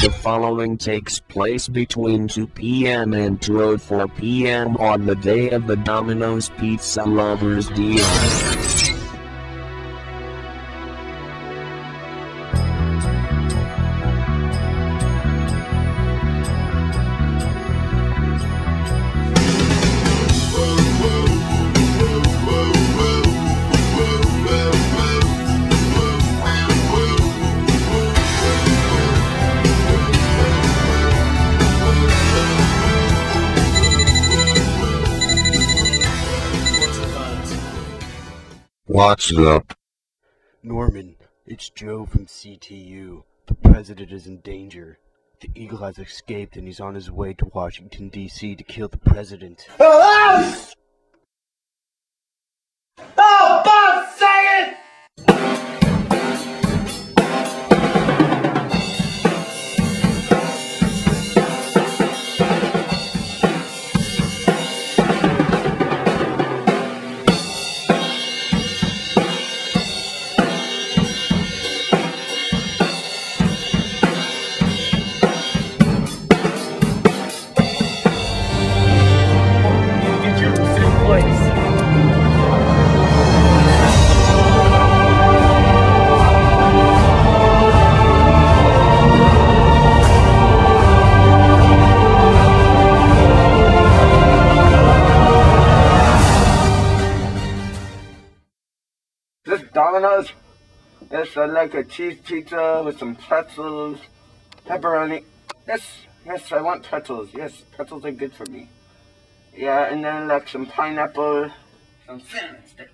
The following takes place between 2 p.m. and 2.04 p.m. on the day of the Domino's Pizza Lovers Deal. What's up? Norman, it's Joe from CTU. The president is in danger. The eagle has escaped and he's on his way to Washington, D.C. to kill the president. Yes, I'd like a cheese pizza with some pretzels, pepperoni. Yes, yes, I want pretzels. Yes, pretzels are good for me. Yeah, and then like some pineapple, some cinnamon sticks.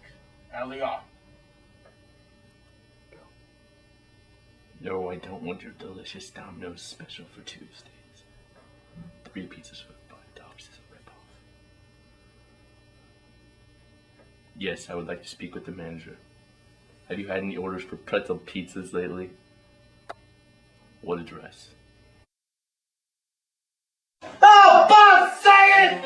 That'll be. No, I don't want your delicious Domino's special for Tuesdays. Three pizzas for five dollars is a ripoff. Yes, I would like to speak with the manager. Have you had any orders for pretzel pizzas lately? What address? Oh, Bob, say it!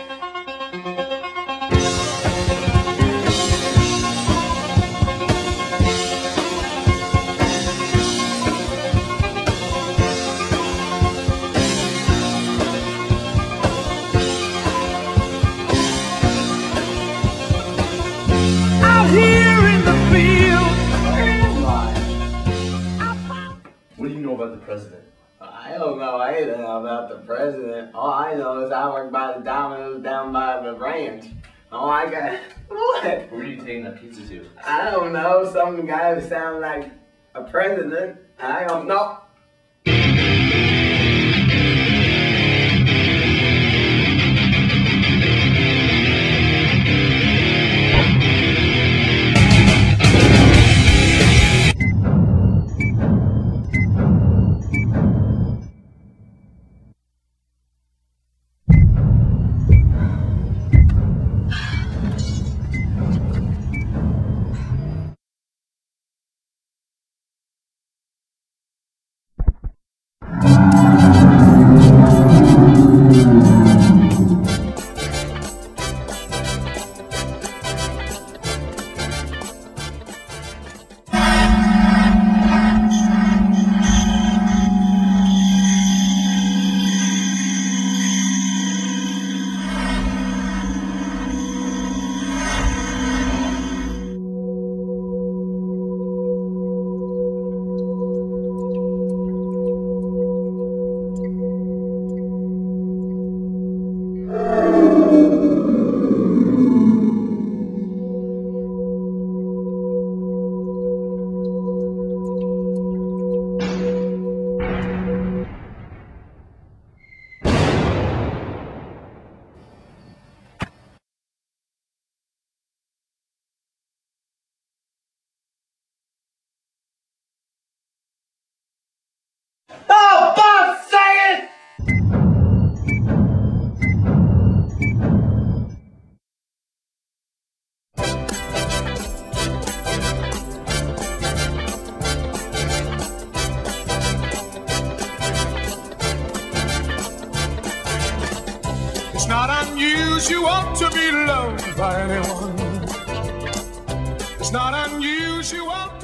Out here president? I don't know anything about the president. All I know is I work by the Domino's down by the ranch. Oh, I got what? Where are you taking that pizza to? I don't know. Some guy who sounds like a president. I don't know. Oh, say! It's not unusual to be loved by anyone. It's not unusual